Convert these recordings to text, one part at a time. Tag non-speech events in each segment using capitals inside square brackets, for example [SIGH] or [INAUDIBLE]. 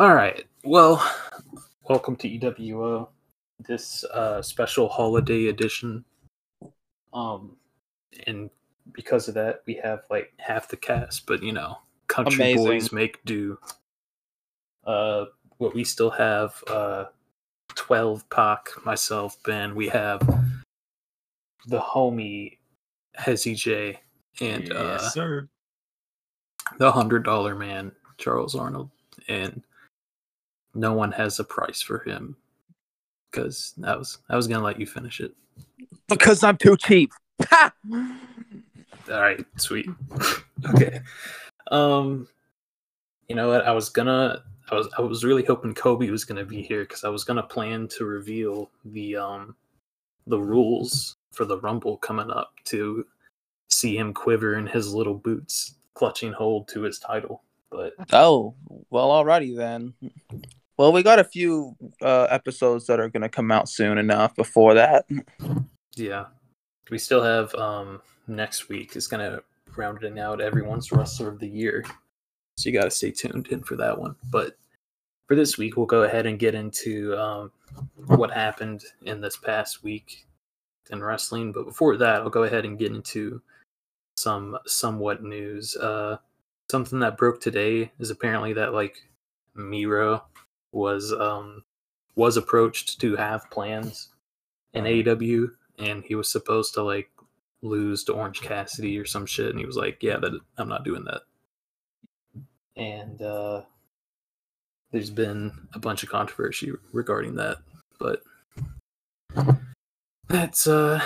All right. Well, welcome to EWO, this uh, special holiday edition. Um, and because of that, we have like half the cast, but you know, country Amazing. boys make do. Uh, what we still have, uh, twelve Pac, myself, Ben. We have the homie Hezzie J and uh, sir. the hundred dollar man Charles Arnold, and no one has a price for him because I was I was gonna let you finish it. Because I'm too cheap. Ha! All right, sweet. [LAUGHS] okay. Um, you know what? I was gonna. I was. I was really hoping Koby was gonna be here because I was gonna plan to reveal the um, the rules for the Rumble coming up to see him quiver in his little boots, clutching hold to his title. But Oh, well, alrighty then. Well, we got a few uh, episodes that are going to come out soon enough before that. Yeah. We still have um next week is gonna round it out everyone's wrestler of the year. So you gotta stay tuned in for that one. But for this week we'll go ahead and get into um what happened in this past week in wrestling. But before that, I'll go ahead and get into some somewhat news. Uh something that broke today is apparently that like Miro was um was approached to have plans in AEW and he was supposed to like lose to Orange Cassidy or some shit, and he was like, "Yeah, that I'm not doing that." And uh, there's been a bunch of controversy regarding that, but that's uh,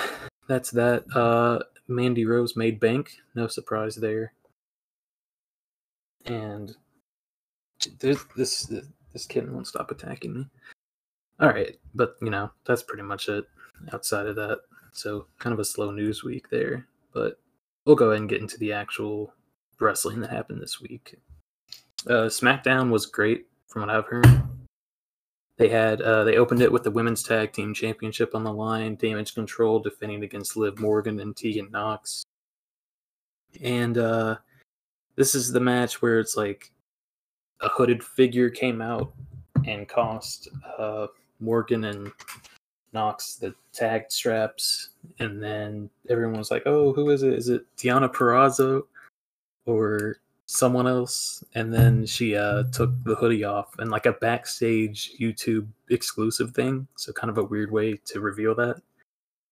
that's that. Uh, Mandy Rose made bank, no surprise there, and this this this kitten won't stop attacking me. All right, but you know that's pretty much it outside of that. So kind of a slow news week there, but we'll go ahead and get into the actual wrestling that happened this week. Uh, SmackDown was great from what I've heard. They had uh, they opened it with the women's tag team championship on the line. Damage Control defending against Liv Morgan and Tegan Knox. And uh, this is the match where it's like a hooded figure came out and cost uh, Morgan and Knox the tag straps, and then everyone was like, "Oh, who is it? Is it Tiana Perazzo or someone else?" And then she uh, took the hoodie off, and like a backstage YouTube exclusive thing, so kind of a weird way to reveal that.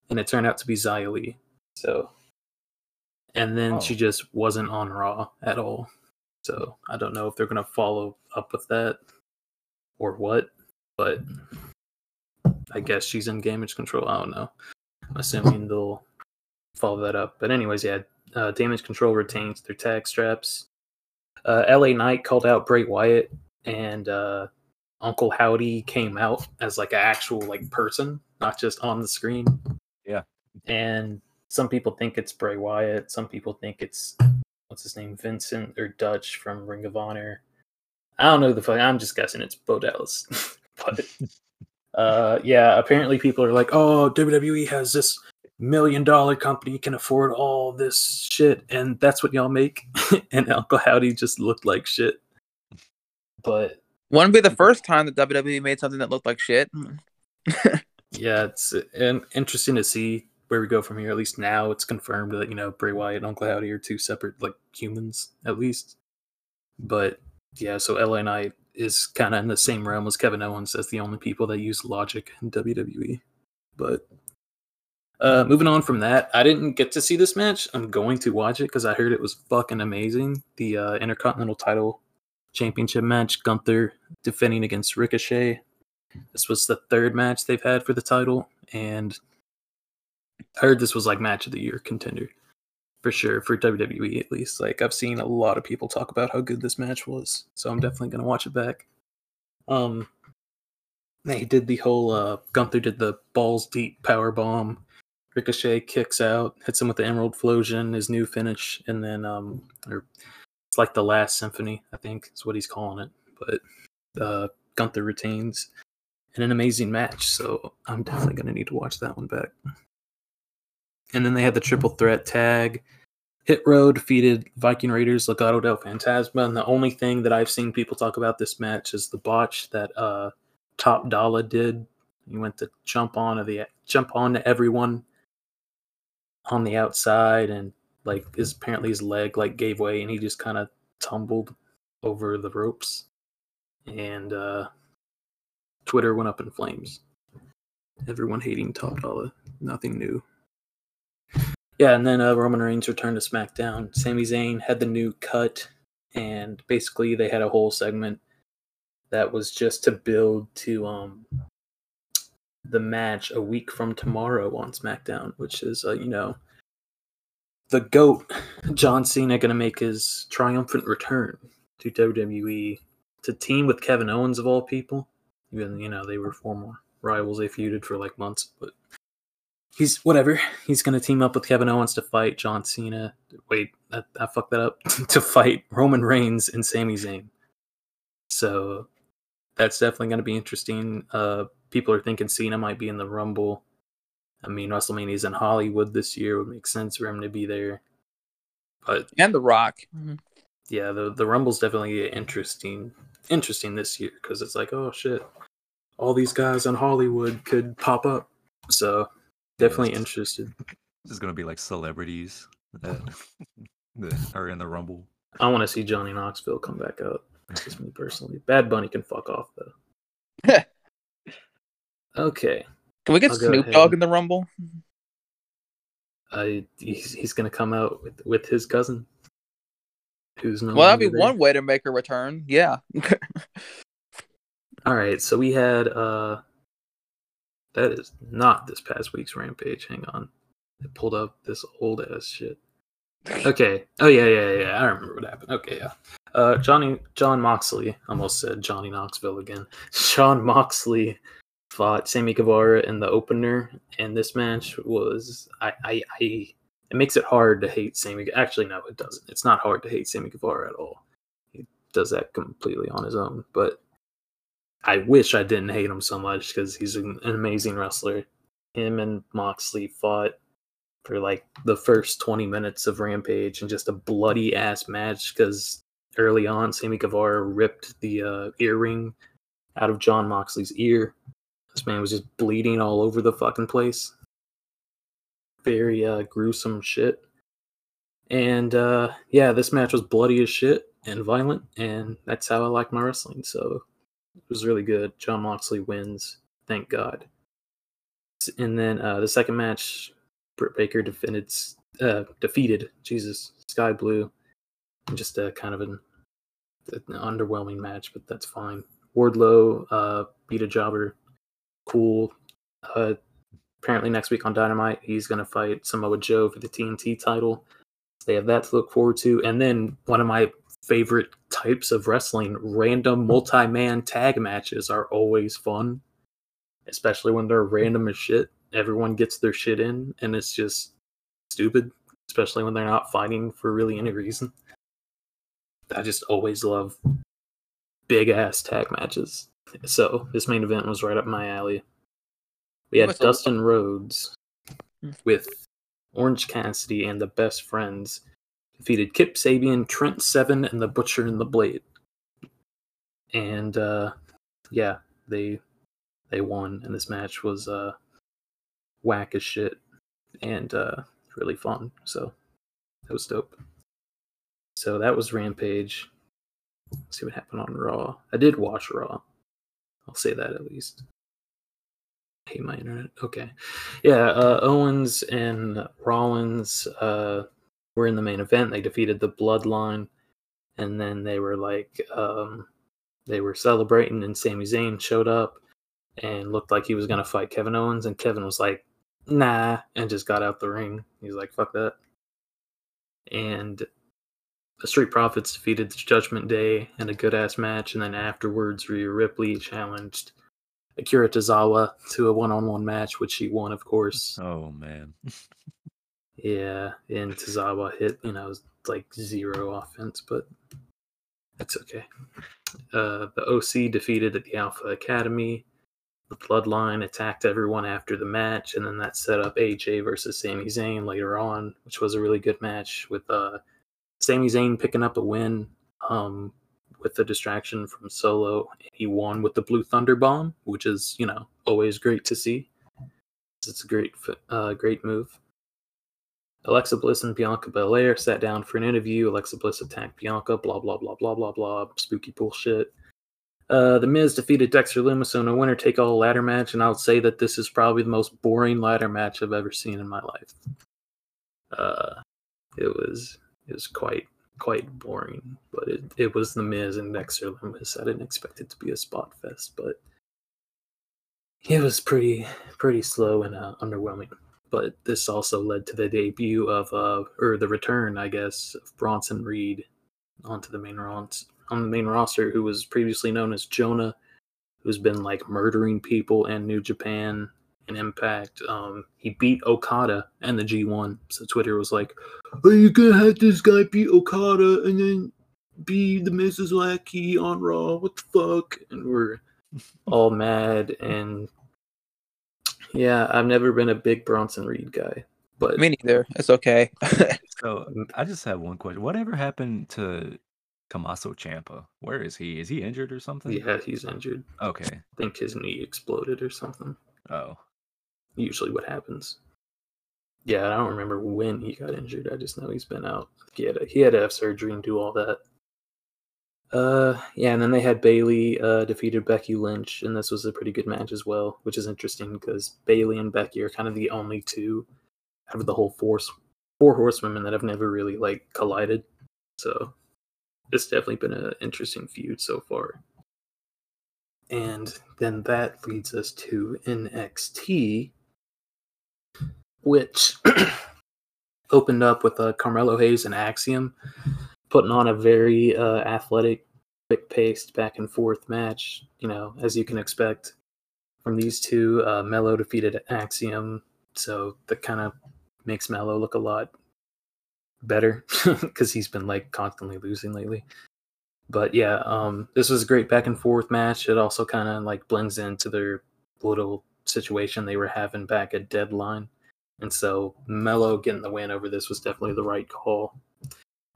And it turned out to be Li. So, and then Oh. she just wasn't on Raw at all. So I don't know if they're gonna follow up with that or what, but I guess she's in damage control. I don't know. I'm assuming they'll follow that up. But anyways, yeah, uh, damage control retains their tag straps. Uh, LA Knight called out Bray Wyatt, and uh, Uncle Howdy came out as like an actual like person, not just on the screen. Yeah. And some people think it's Bray Wyatt. Some people think it's what's his name, Vincent or Dutch from Ring of Honor. I don't know the fuck. I'm just guessing it's Bo Dallas. [LAUGHS] but uh, yeah, apparently people are like, "Oh, WWE has this million dollar company can afford all this shit, and that's what y'all make." [LAUGHS] and Uncle Howdy just looked like shit. But Wouldn't be the [LAUGHS] first time that WWE made something that looked like shit. yeah, it's interesting to see where we go from here. At least now it's confirmed that you know Bray Wyatt and Uncle Howdy are two separate like humans at least. But yeah, so LA Knight is kind of in the same realm as Kevin Owens as the only people that use logic in WWE. But uh, moving on from that, I didn't get to see this match. I'm going to watch it because I heard it was fucking amazing. The uh, Intercontinental Title Championship match, Gunther defending against Ricochet. This was the third match they've had for the title, and I heard this was like match of the year contender for sure for WWE at least. Like I've seen a lot of people talk about how good this match was, so I'm definitely gonna watch it back. Um, they did the whole uh, Gunther did the balls deep power bomb. Ricochet kicks out, hits him with the Emerald Flowsion, his new finish, and then um, or it's like the last symphony, I think is what he's calling it. But uh, Gunther retains in an amazing match, so I'm definitely gonna need to watch that one back. And then they had the triple threat tag. Hit Row defeated Viking Raiders Legado del Fantasma, and the only thing that I've seen people talk about this match is the botch that uh, Top Dollar did. He went to jump onto the jump onto everyone on the outside, and like his apparently his leg like gave way, and he just kind of tumbled over the ropes, and uh, Twitter went up in flames. Everyone hating Top Dollar, nothing new. Yeah, and then uh, Roman Reigns returned to SmackDown. Sami Zayn had the new cut, and basically they had a whole segment that was just to build to um the match a week from tomorrow on SmackDown, which is uh, you know the goat John Cena going to make his triumphant return to WWE to team with Kevin Owens of all people. Even you know they were former rivals; they feuded for like months, but he's whatever. He's gonna team up with Kevin Owens to fight John Cena. Wait, I, I fucked that up. [LAUGHS] to fight Roman Reigns and Sami Zayn. So that's definitely gonna be interesting. Uh, people are thinking Cena might be in the Rumble. I mean, WrestleMania's in Hollywood this year. It would make sense for him to be there. But and The Rock. Yeah, the the Rumble's definitely interesting. Interesting this year because it's like, oh shit, all these guys in Hollywood could pop up. So definitely interested. This is gonna be like celebrities that, [LAUGHS] that are in the Rumble. I want to see Johnny Knoxville come back out. That's just me [LAUGHS] personally. Bad Bunny can fuck off though. [LAUGHS] Okay, Can we get I'll Snoop. Dogg in the Rumble? I he's, he's gonna come out with with his cousin, who's no. Well, that'd be there. one way to make a return. Yeah. All right, so we had uh that is not this past week's rampage. Hang on. I pulled up this old ass shit. Okay. Oh yeah, yeah, yeah. I remember what happened. Okay, yeah. Uh Johnny Jon Moxley, almost said Johnny Knoxville again. [LAUGHS] Sean Moxley fought Sammy Guevara in the opener, and this match was I I, I it makes it hard to hate Sammy. Actually, no, it doesn't. It's not hard to hate Sammy Guevara at all. He does that completely on his own, but I wish I didn't hate him so much because he's an, an amazing wrestler. Him and Moxley fought for like the first 20 minutes of Rampage and just a bloody ass match because early on, Sammy Guevara ripped the uh, earring out of Jon Moxley's ear. This man was just bleeding all over the fucking place. Very uh, gruesome shit. And uh, yeah, this match was bloody as shit and violent, and that's how I like my wrestling. So it was really good. Jon Moxley wins, thank God. And then uh, the second match, Britt Baker defeated, uh, defeated Jesus Skye Blue, just a kind of an, an underwhelming match, but that's fine. Wardlow uh, beat a jobber, cool. Uh, apparently next week on Dynamite, he's gonna fight Samoa Joe for the TNT title. They have that to look forward to, and then one of my favorite types of wrestling. Random multi-man tag matches are always fun especially when they're random as shit. Everyone gets their shit in and it's just stupid especially when they're not fighting for really any reason. I just always love big ass tag matches. So this main event was right up my alley. We had dustin rhodes Hmm. with orange cassidy and the best friends defeated Kip Sabian, Trent Seven, and the Butcher and the Blade. And uh, yeah, they they won, and this match was uh, whack as shit and uh, really fun. So that was dope. So that was Rampage. Let's see what happened on Raw. I did watch Raw. I'll say that at least. I hate my internet. Okay. Yeah, uh, Owens and Rollins uh, were in the main event. They defeated the Bloodline, and then they were like, um, they were celebrating, and Sami Zayn showed up and looked like he was gonna fight Kevin Owens, and Kevin was like, "Nah," and just got out the ring. He's like, "Fuck that." And the Street Profits defeated the Judgment Day in a good ass match, and then afterwards, Rhea Ripley challenged Akira Tozawa to a one-on-one match, which she won, of course. Oh man. [LAUGHS] Yeah, and Tozawa hit, you know, like zero offense, but that's okay. Uh, the OC defeated at the Alpha Academy. the Bloodline attacked everyone after the match, and then that set up AJ versus Sami Zayn later on, which was a really good match with uh, Sami Zayn picking up a win um, with the distraction from Solo. He won with the Blue Thunder Bomb, which is you know always great to see. It's a great uh, great move. Alexa Bliss and Bianca Belair sat down for an interview. Alexa Bliss attacked Bianca. Blah blah blah blah blah blah. Spooky bullshit. Uh, the Miz defeated Dexter Lumis in a winner take all ladder match, and I'll say that this is probably the most boring ladder match I've ever seen in my life. Uh, it was it was quite quite boring, but it, it was the Miz and Dexter Lumis. I didn't expect it to be a spot fest, but it was pretty pretty slow and uh, underwhelming. But this also led to the debut of uh or the return, I guess, of Bronson Reed onto the main roster on the main roster who was previously known as Jonah, who's been like murdering people in New Japan and Impact. Um, he beat Okada and the G1. So Twitter was like, "Are you gonna have this guy beat Okada and then be the Mrs. Lackey on Raw? What the fuck?" And we're all mad. And yeah, I've never been a big Bronson Reed guy, but Me neither. It's okay. [LAUGHS] So mm, I just have one question. Whatever happened to Tommaso Ciampa? Where is he? Is he injured or something? yeah, he's injured. Okay. I think his knee exploded or something. Oh. usually what happens. Yeah, I don't remember when he got injured. I just know he's been out. He had to, he had to have surgery and do all that. Uh, yeah, and then they had Bayley uh, defeated Becky Lynch, and this was a pretty good match as well, which is interesting because Bayley and Becky are kind of the only two out of the whole force four horsewomen that have never really like collided. So it's definitely been an interesting feud so far. And then that leads us to NXT, which [CLEARS THROAT] opened up with uh, Carmelo Hayes and Axiom putting on a very uh, athletic, quick paced, back and forth match. You know, as you can expect from these two. Uh, Mello defeated Axiom, so that kind of makes Mello look a lot better [LAUGHS] because he's been like constantly losing lately. But yeah, um, this was a great back and forth match. It also kind of like blends into their little situation they were having back at Deadline, and so Mello getting the win over this was definitely the right call.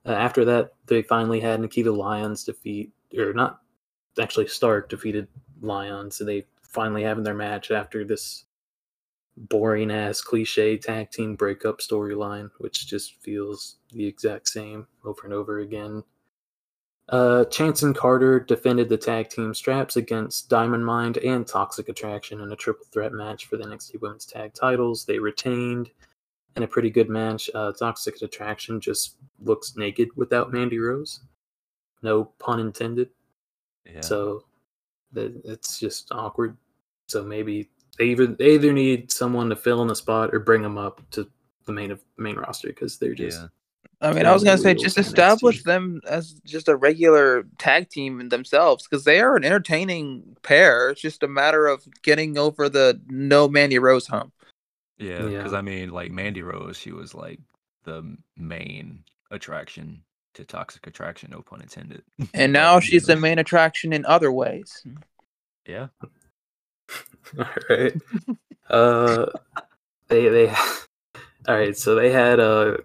Uh, after that, they finally had Nikita Lyons defeat, or not actually Stark defeated Lyons, so they finally having their match after this boring ass cliche tag team breakup storyline, which just feels the exact same over and over again. Uh, Chance and Carter defended the tag team straps against Diamond Mind and Toxic Attraction in a triple threat match for the NXT Women's Tag titles. They retained in a pretty good match. Uh, Toxic Attraction just looks naked without Mandy Rose. No pun intended. Yeah. So th- it's just awkward. So maybe they either they either need someone to fill in the spot or bring them up to the main of main roster because they're just yeah. I mean, I was gonna say just establish NXT. them as just a regular tag team in themselves because they are an entertaining pair. It's just a matter of getting over the no Mandy Rose hump. Yeah, Yeah. because I mean, like Mandy Rose, she was like the main attraction to Toxic Attraction, no pun intended. And [LAUGHS] now you she's the main attraction in other ways. Yeah, [LAUGHS] all right. uh, they they [LAUGHS] all right. So they had uh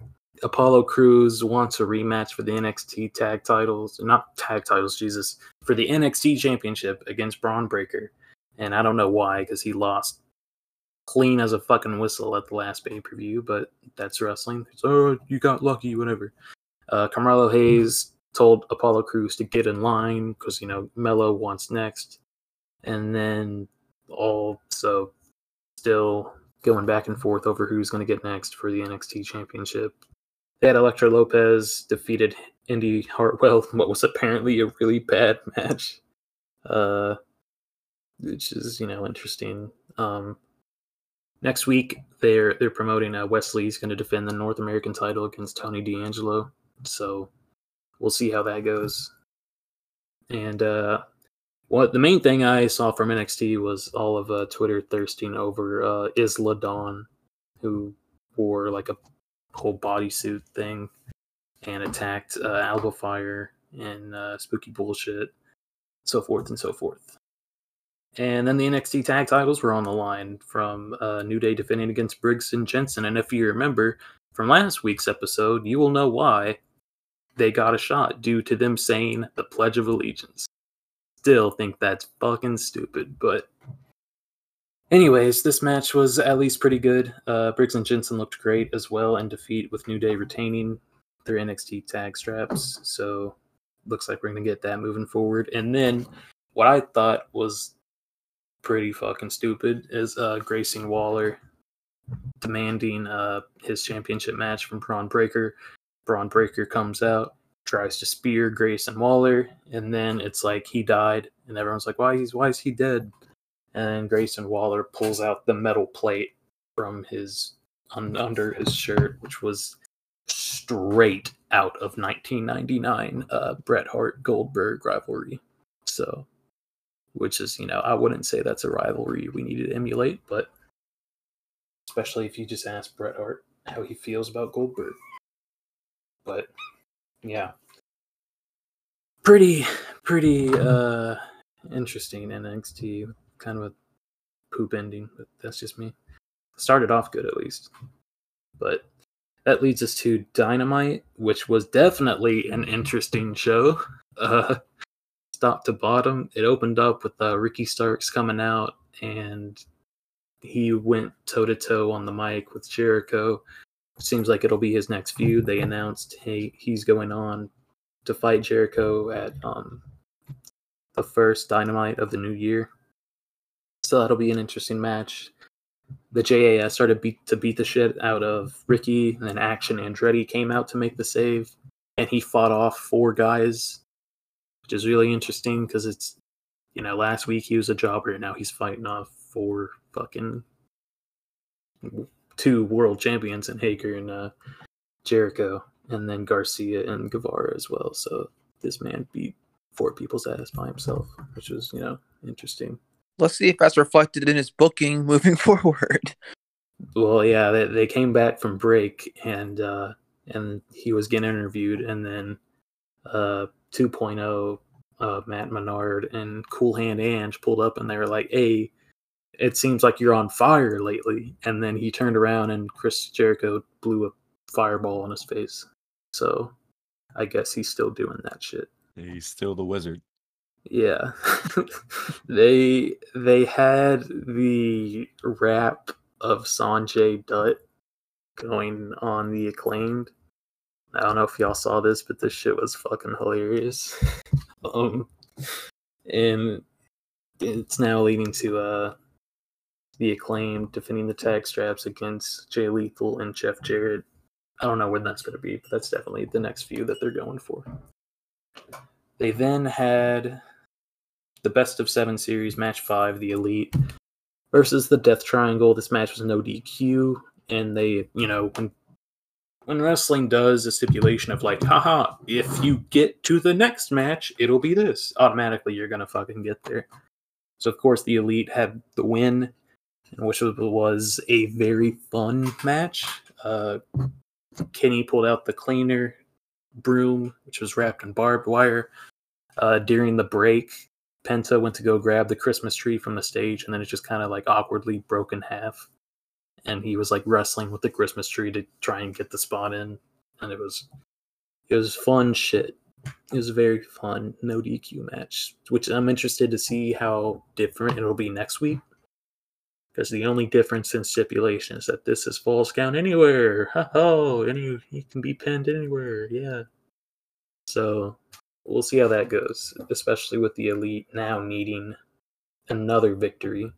Apollo Crews wants a rematch for the NXT tag titles, not tag titles, Jesus, for the NXT championship against Bron Breakker, and I don't know why because he lost clean as a fucking whistle at the last pay per view, but that's wrestling. It's, oh, you got lucky, whatever. Uh, Carmelo Hayes told Apollo Crews to get in line because you know Mello wants next, and then also still going back and forth over who's going to get next for the NXT championship. They had Elektra Lopez defeated Indi Hartwell, in [LAUGHS] what was apparently a really bad match, uh, which is you know interesting. Um, next week they're they're promoting uh, Wes Lee's going to defend the North American title against Tony D'Angelo, so we'll see how that goes. And uh, what the main thing I saw from NXT was all of uh, Twitter thirsting over uh, Isla Dawn, who wore like a whole bodysuit thing and attacked uh, Alba Fyre and uh, spooky bullshit, so forth and so forth. And then the NXT tag titles were on the line from uh, New Day defending against Briggs and Jensen. And if you remember from last week's episode, you will know why they got a shot due to them saying the Pledge of Allegiance. Still think that's fucking stupid, but anyways, this match was at least pretty good. Uh, Briggs and Jensen looked great as well in defeat with New Day retaining their NXT tag straps. So looks like we're gonna get that moving forward. And then what I thought was pretty fucking stupid is uh, Grayson Waller demanding uh, his championship match from Bron Breakker. Bron Breakker comes out, tries to spear Grayson Waller, and then it's like he died, and everyone's like, "Why is why is he dead?" And Grayson Waller pulls out the metal plate from his un, under his shirt, which was straight out of 1999 uh, Bret Hart Goldberg rivalry. So, which is you know I wouldn't say that's a rivalry we need to emulate, but especially if you just ask Bret Hart how he feels about Goldberg. But yeah, pretty pretty uh interesting NXT. Kind of a poop ending, but that's just me. Started off good at least, but that leads us to Dynamite, which was definitely an interesting show. [LAUGHS] Uh, top to bottom, it opened up with uh, Ricky Starks coming out, and he went toe to toe on the mic with Jericho. Seems like it'll be his next feud. They announced hey he's going on to fight Jericho at um the first Dynamite of the new year. So that'll be an interesting match the JAS started beat, to beat the shit out of Ricky, and then Action Andretti came out to make the save, and he fought off four guys, which is really interesting because it's, you know, last week he was a jobber, and now he's fighting off four fucking two world champions in Hager and uh, Jericho, and then Garcia and Guevara as well. So this man beat four people's ass by himself, which was, you know, interesting let's see if that's reflected in his booking [LAUGHS] moving forward. Well, yeah, they, they came back from break and uh, and he was getting interviewed, and then uh, 2.0 uh, Matt Menard and Cool Hand Ange pulled up, and they were like, "Hey, it seems like you're on fire lately." And then he turned around, and Chris Jericho blew a fireball in his face. So, I guess he's still doing that shit. He's still the wizard. Yeah. [LAUGHS] they they had the rap of Sanjay Dutt going on the acclaimed. I don't know if y'all saw this, but this shit was fucking hilarious. [LAUGHS] um and it's now leading to uh the acclaimed defending the tag straps against Jay Lethal and Jeff Jarrett. I don't know when that's gonna be, but that's definitely the next few that they're going for. They then had the best of seven series, match five, the Elite versus the Death Triangle. This match was no DQ, and they, you know, when when wrestling does a stipulation of like, haha, if you get to the next match, it'll be this. Automatically, you're gonna fucking get there. So of course, the Elite had the win, which was a very fun match. Uh, Kenny pulled out the cleaner broom, which was wrapped in barbed wire. Uh, during the break, Penta went to go grab the Christmas tree from the stage, and then it just kind of like awkwardly broke in half. And he was like wrestling with the Christmas tree to try and get the spot in, and it was it was fun shit. It was a very fun no DQ match, which I'm interested to see how different it'll be next week. Because the only difference in stipulation is that this is falls count anywhere. Ha ho! Any he can be pinned anywhere. Yeah. So we'll see how that goes, especially with the elite now needing another victory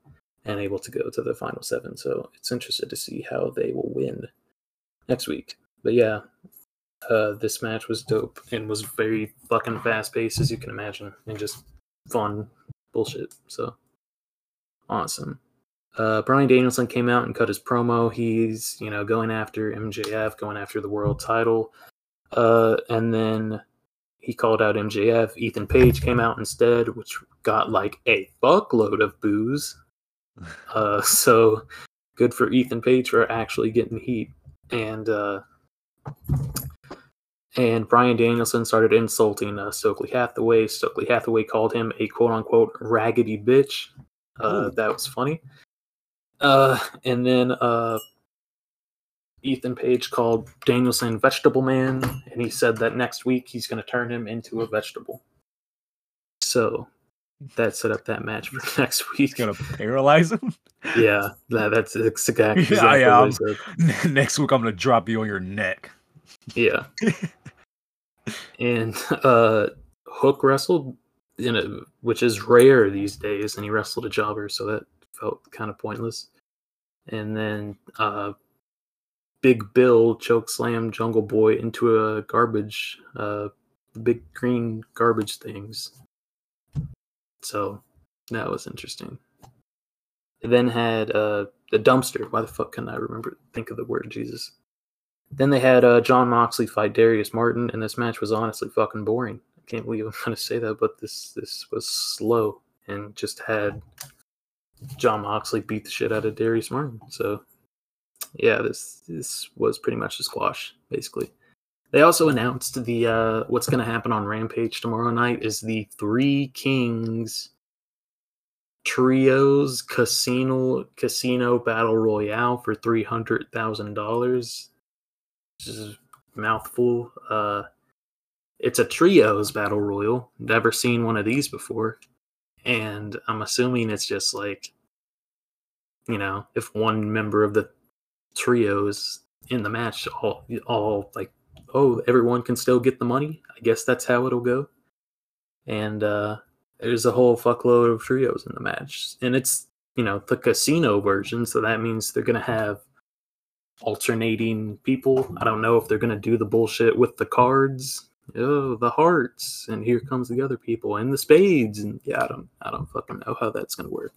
and able to go to the final seven. So it's interested to see how they will win next week. But yeah, uh, this match was dope and was very fucking fast paced, as you can imagine, and just fun bullshit. So awesome. Uh, Bryan Danielson came out and cut his promo. He's, you know, going after MJF, going after the world title. Uh, and then he called out MJF. Ethan Page came out instead, which got like a fuckload of booze. Uh, [LAUGHS] so good for Ethan Page for actually getting heat. And uh, and Bryan Danielson started insulting uh, Stokely Hathaway. Stokely Hathaway called him a quote unquote raggedy bitch. Uh, that was funny. Uh, and then uh, Ethan Page called Danielson Vegetable Man, and he said that next week he's going to turn him into a vegetable. So that set up that match for [LAUGHS] next He's week. gonna paralyze him. Yeah, that, that's ex- exactly, [LAUGHS] Yeah, exactly yeah, said. [LAUGHS] Next week, I'm gonna drop you on your neck. Yeah. and uh Hook wrestled in a which is rare these days, and he wrestled a jobber, so that felt kind of pointless. And then uh Big Bill choke slam Jungle Boy into a garbage uh big green garbage things. So that was interesting. Then had uh dumpster. Why the fuck can I remember think of the word Jesus? Then they had uh, Jon Moxley fight Darius Martin, and this match was honestly fucking boring. I can't believe I'm gonna say that, but this this was slow and just had Jon Moxley beat the shit out of Darius Martin. So yeah, this this was pretty much a squash, basically. They also announced the uh, what's gonna happen on Rampage tomorrow night is the Three Kings trios casino casino battle royale for three hundred thousand dollars which is a mouthful. Uh, it's a trios battle royal. Never seen one of these before, and I'm assuming it's just like, you know, if one member of the trios in the match, all all like, oh, everyone can still get the money. I guess that's how it'll go. And uh, there's a whole fuckload of trios in the match, and it's you know the casino version, so that means they're gonna have alternating people. I don't know if they're gonna do the bullshit with the cards. Oh, the hearts, and here comes the other people, and the spades, and yeah, I don't, I don't fucking know how that's gonna work.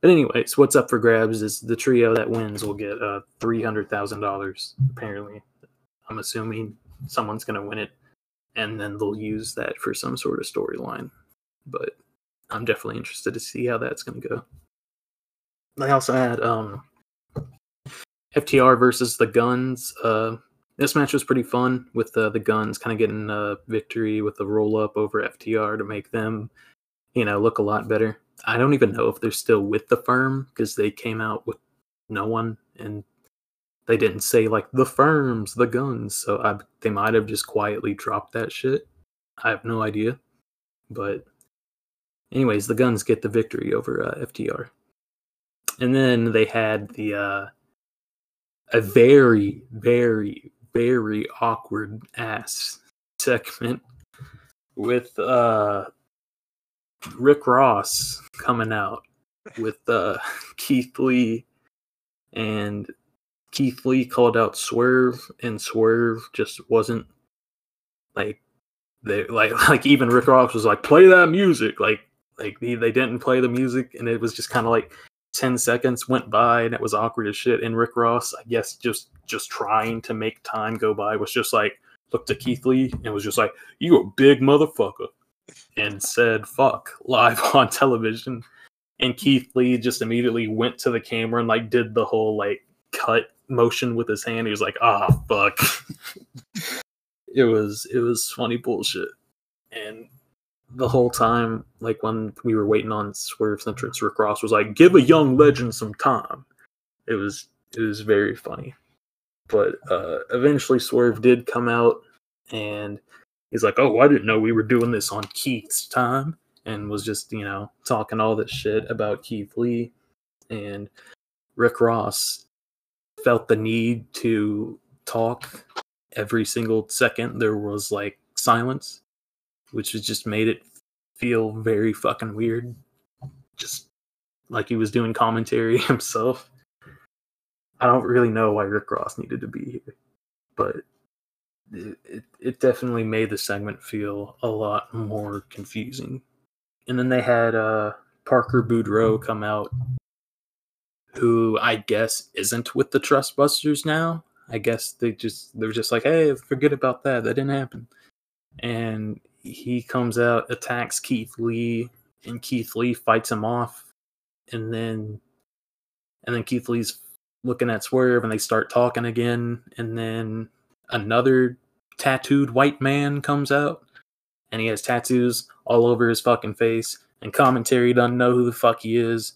But anyways, what's up for grabs is the trio that wins will get uh three hundred thousand dollars. Apparently, I'm assuming someone's gonna win it, and then they'll use that for some sort of storyline. But I'm definitely interested to see how that's gonna go. They also had um FTR versus the Guns. Uh, this match was pretty fun with uh, the Guns kind of getting a victory with the roll up over FTR to make them, you know, look a lot better. I don't even know if they're still with the firm because they came out with no one and they didn't say like the firms, the guns. So I, they might have just quietly dropped that shit. I have no idea. But, anyways, the guns get the victory over uh, FTR. And then they had the uh, a very, very, very awkward ass segment with uh Rick Ross coming out with uh [LAUGHS] Keith Lee and Keith Lee called out Swerve and Swerve just wasn't like they like [LAUGHS] like even Rick Ross was like play that music like like they, they didn't play the music and it was just kind of like 10 seconds went by and it was awkward as shit and rick ross i guess just just trying to make time go by was just like looked at keith lee and was just like you a big motherfucker and said fuck [LAUGHS] live on television. And keith lee just immediately went to the camera and like did the whole like cut motion with his hand he was like ah fuck. [LAUGHS] It was it was funny bullshit. And the whole time, like when we were waiting on Swerve's entrance, Rick Ross was like, "Give a young legend some time." It was it was very funny, but uh, eventually Swerve did come out, and he's like, "Oh, I didn't know we were doing this on Keith's time," and was just you know talking all this shit about Keith Lee, and Rick Ross felt the need to talk every single second. There was like silence which just made it feel very fucking weird. Just like he was doing commentary [LAUGHS] himself. I don't really know why Rick Ross needed to be here, but it, it, it definitely made the segment feel a lot more confusing. And then they had uh, Parker Boudreaux come out, who I guess isn't with the Trustbusters now. I guess they just they're just like, hey, forget about that. That didn't happen. And he comes out, attacks Keith Lee, and Keith Lee fights him off, and then and then Keith Lee's looking at Swerve, and they start talking again, and then another tattooed white man comes out, and he has tattoos all over his fucking face, and commentary doesn't know who the fuck he is.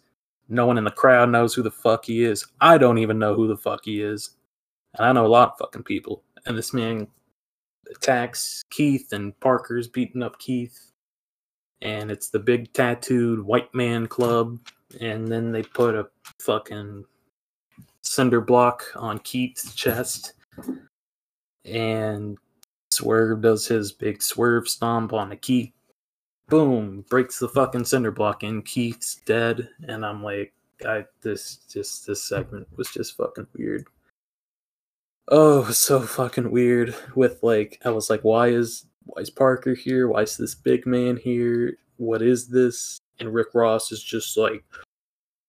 No one in the crowd knows who the fuck he is. I don't even know who the fuck he is. And I know a lot of fucking people. And this man attacks Keith, and Parker's beating up Keith. And it's the big tattooed white man club. And then they put a fucking cinder block on Keith's chest. And Swerve does his big swerve stomp on the Keith. Boom, breaks the fucking cinder block, and Keith's dead. And I'm like, I this just this segment was just fucking weird. Oh, so fucking weird. With like, I was like, why is why is Parker here? Why is this big man here? What is this? And Rick Ross is just like,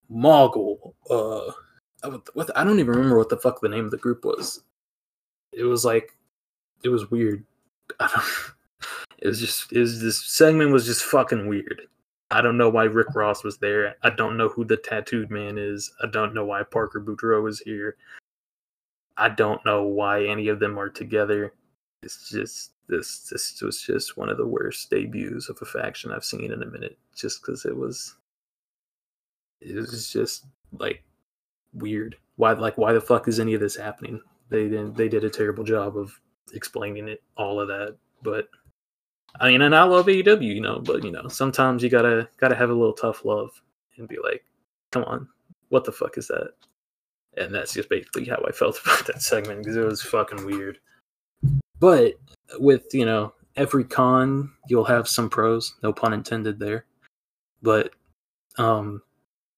Mogul. Uh, what, I don't even remember what the fuck the name of the group was. It was like, it was weird. [LAUGHS] I don't. It was just, was this segment was just fucking weird. I don't know why Rick Ross was there. I don't know who the tattooed man is. I don't know why Parker Boudreaux is here. I don't know why any of them are together. It's just this this was just one of the worst debuts of a faction I've seen in a minute. Just because it was it was just like weird. Why like why the fuck is any of this happening? They didn't they did a terrible job of explaining it all of that. But I mean and I love AEW, you know, but you know, sometimes you gotta gotta have a little tough love and be like, come on, what the fuck is that? and that's just basically how I felt [LAUGHS] about that segment because it was fucking weird. But with you know every con, you'll have some pros, no pun intended there. But um,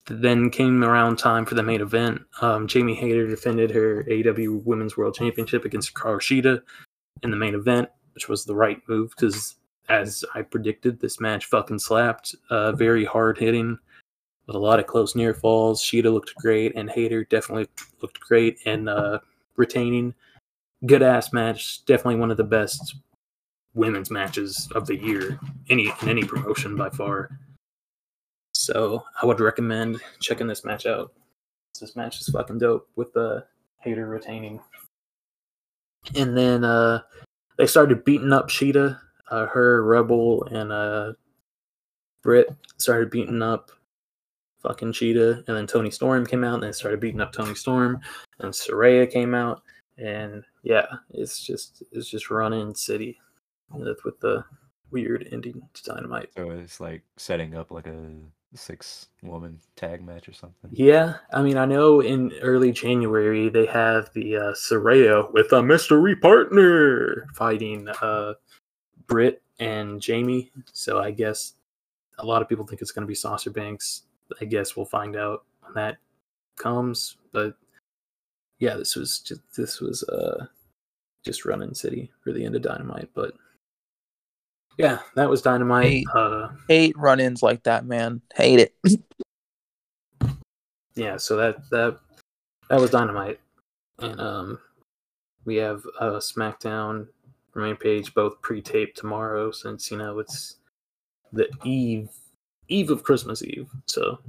then came around time for the main event. Um, Jamie Hayter defended her AEW Women's World Championship against Hikaru in the main event, which was the right move because, as I predicted, this match fucking slapped. Uh, very hard hitting with a lot of close near falls. Shida looked great, and Hayter definitely looked great and uh, retaining. Good ass match. Definitely one of the best women's matches of the year, any in any promotion by far. So I would recommend checking this match out. This match is fucking dope with the uh, Hayter retaining. And then uh, they started beating up Shida. Uh, her, Rebel, and uh, Britt started beating up fucking Shida, and then Toni Storm came out, and they started beating up Toni Storm, and Saraya came out, and yeah, it's just it's just running city with, with the weird ending to Dynamite. So it's like setting up like a six woman tag match or something. Yeah, I mean, I know in early January they have the uh, Saraya with a mystery partner fighting uh, Britt and Jamie. So I guess a lot of people think it's going to be Sasha Banks I guess we'll find out when that comes. But yeah, this was just this was uh just running city for the end of Dynamite. But yeah, that was Dynamite. Hate, uh, hate run-ins like that, man. Hate it. [LAUGHS] yeah, so that that that was Dynamite, and um, we have uh SmackDown main page both pre-taped tomorrow since you know it's the eve eve of Christmas Eve. So,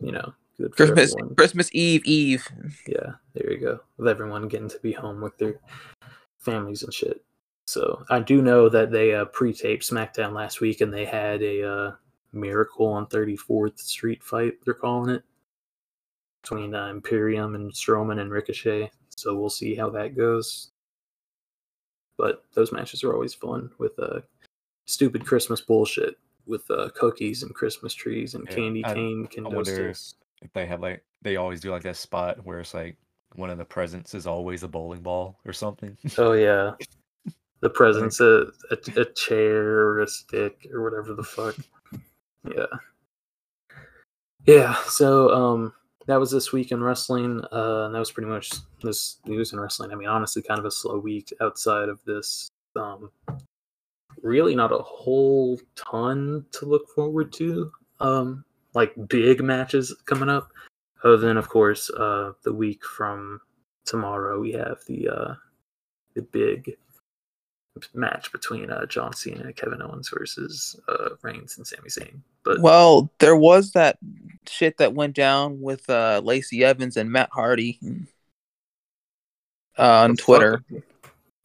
you know, good Christmas everyone. Christmas Eve Eve. Yeah, there you go. With everyone getting to be home with their families and shit. So I do know that they uh, pre-taped SmackDown last week, and they had a uh, Miracle on 34th Street fight. They're calling it between uh, Imperium and Strowman and Ricochet. So we'll see how that goes. But those matches are always fun with uh, stupid Christmas bullshit with uh, cookies and Christmas trees and yeah, candy I, cane. I wonder if they have like they always do like that spot where it's like one of the presents is always a bowling ball or something. [LAUGHS] Oh yeah, the present's a, a, a chair or a stick or whatever the fuck. Yeah, yeah. So um, that was this week in wrestling. Uh, and that was pretty much this news in wrestling. I mean, honestly, kind of a slow week outside of this um really not a whole ton to look forward to. Um, like big matches coming up. Other than, of course, uh, the week from tomorrow, we have the uh, the big match between uh, John Cena and Kevin Owens versus uh, Reigns and Sami Zayn. But well, there was that shit that went down with uh, Lacey Evans and Matt Hardy uh, on Twitter.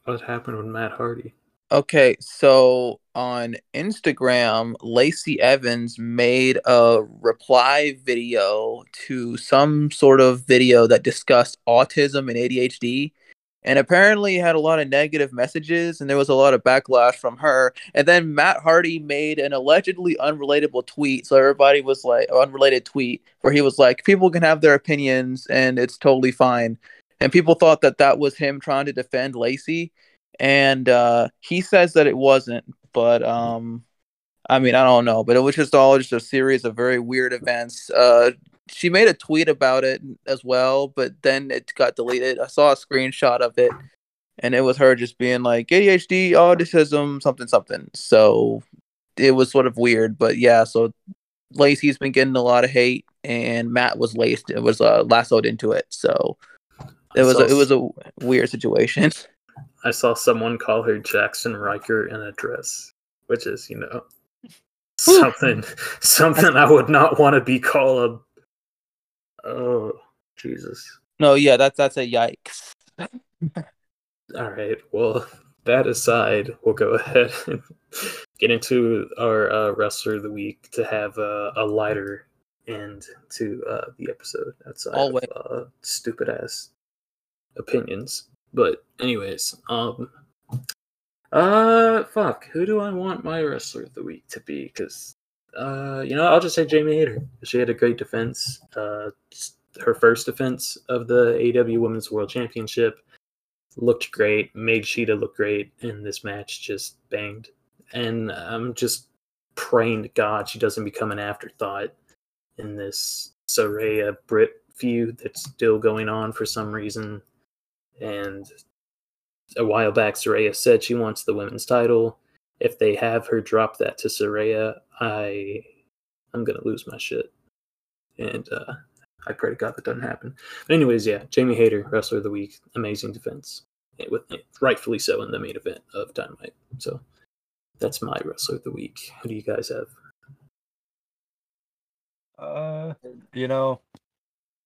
What happened with Matt Hardy? Okay, so on Instagram, Lacey Evans made a reply video to some sort of video that discussed autism and ADHD. And apparently had a lot of negative messages, and there was a lot of backlash from her. And then Matt Hardy made an allegedly unrelatable tweet. So everybody was like, unrelated tweet, where he was like, people can have their opinions and it's totally fine. And people thought that that was him trying to defend Lacey and uh, he says that it wasn't. But um, I mean, I don't know. But it was just all just a series of very weird events. Uh, she made a tweet about it as well, but then it got deleted. I saw a screenshot of it, and it was her just being like ADHD, autism, something, something. So it was sort of weird, but yeah. So Lacey's been getting a lot of hate, and Matt was laced. It was uh, lassoed into it. So it was a, it was a weird situation. I saw someone call her Jaxson Ryker in a dress, which is, you know, [LAUGHS] something something I would not want to be called. Oh, Jesus. No, yeah, that's that's a yikes. [LAUGHS] All right. Well, that aside, we'll go ahead and get into our uh, wrestler of the week to have uh, a lighter end to uh, the episode outside Always. of uh, stupid ass opinions. But anyways, um, uh, fuck, who do I want my wrestler of the week to be? Because, uh, you know, I'll just say Jamie Hayter. She had a great defense. Uh, her first defense of the AEW Women's World Championship looked great, made Shida look great, and this match just banged. And I'm just praying to God she doesn't become an afterthought in this Saraya Britt feud that's still going on for some reason. And a while back, Saraya said she wants the women's title. If they have her drop that to Saraya, I I'm gonna lose my shit. And uh, I pray to God that doesn't happen. But anyways, yeah, Jamie Hayter, wrestler of the week, amazing defense, with rightfully so in the main event of Dynamite. So that's my wrestler of the week. Who do you guys have? Uh, you know,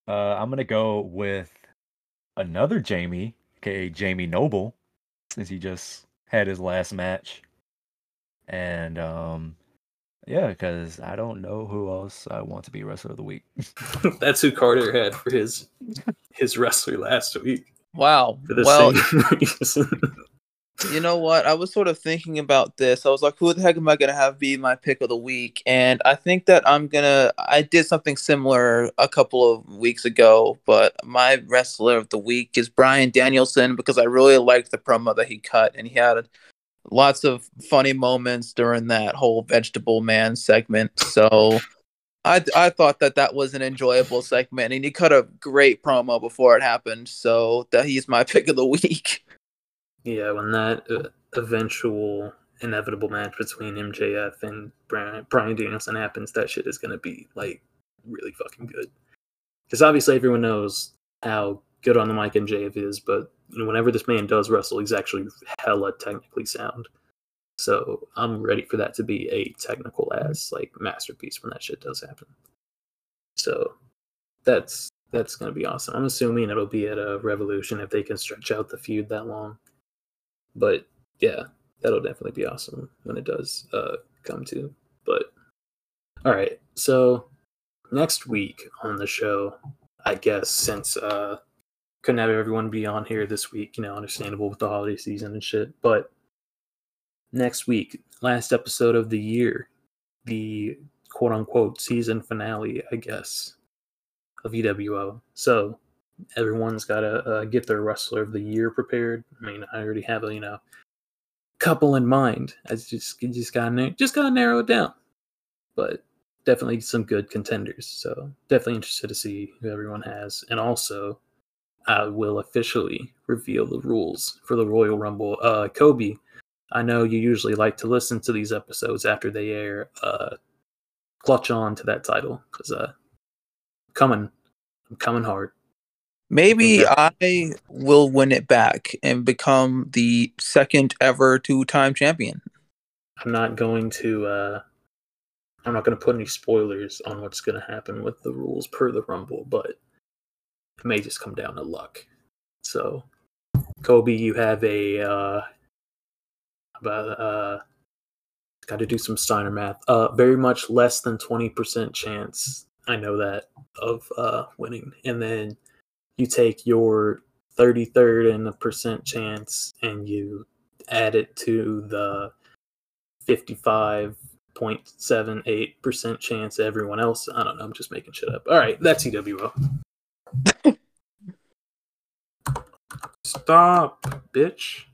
uh, I'm gonna go with another Jamie, aka Jamie Noble, since he just had his last match. And um yeah, because I don't know who else I want to be wrestler of the week. [LAUGHS] That's who Carter had for his his wrestler last week. Wow. For the Well, same [LAUGHS] reason. You know what? I was sort of thinking about this. I was like, who the heck am I going to have be my pick of the week? And I think that I'm going to. I did something similar a couple of weeks ago, but my wrestler of the week is Bryan Danielson because I really liked the promo that he cut. And he had lots of funny moments during that whole Vegetable Man segment. So. I, I thought that that was an enjoyable segment, and he cut a great promo before it happened. So that he's my [LAUGHS] pick of the week. Yeah, when that uh, eventual inevitable match between MJF and Bryan, Bryan Danielson happens, that shit is gonna be like really fucking good. Because obviously everyone knows how good on the mic MJF is, but you know, whenever this man does wrestle, he's actually hella technically sound. So I'm ready for that to be a technical ass like masterpiece when that shit does happen. So that's that's gonna be awesome. I'm assuming it'll be at a Revolution if they can stretch out the feud that long. But yeah, that'll definitely be awesome when it does uh, come to. But all right, so next week on the show, I guess since uh, couldn't have everyone be on here this week, you know, understandable with the holiday season and shit. But next week, last episode of the year, the quote unquote season finale, I guess, of EWO. So everyone's got to uh, get their wrestler of the year prepared. I mean, I already have a you know couple in mind. I just just gotta just gotta narrow it down, but definitely some good contenders. So definitely interested to see who everyone has, and also I will officially reveal the rules for the Royal Rumble. Uh, Koby, I know you usually like to listen to these episodes after they air. Uh, clutch on to that title because uh, coming, I'm coming hard. Maybe I will win it back and become the second ever two time champion. I'm not going to. Uh, I'm not going to put any spoilers on what's going to happen with the rules per the Rumble, but it may just come down to luck. So, Koby, you have a uh, But uh, got to do some Steiner math. Uh, very much less than twenty percent chance. I know that of uh winning, and then you take your thirty third and a percent chance, and you add it to the fifty five point seven eight percent chance everyone else. I don't know. I'm just making shit up. All right, that's EWO. [LAUGHS] Stop, bitch.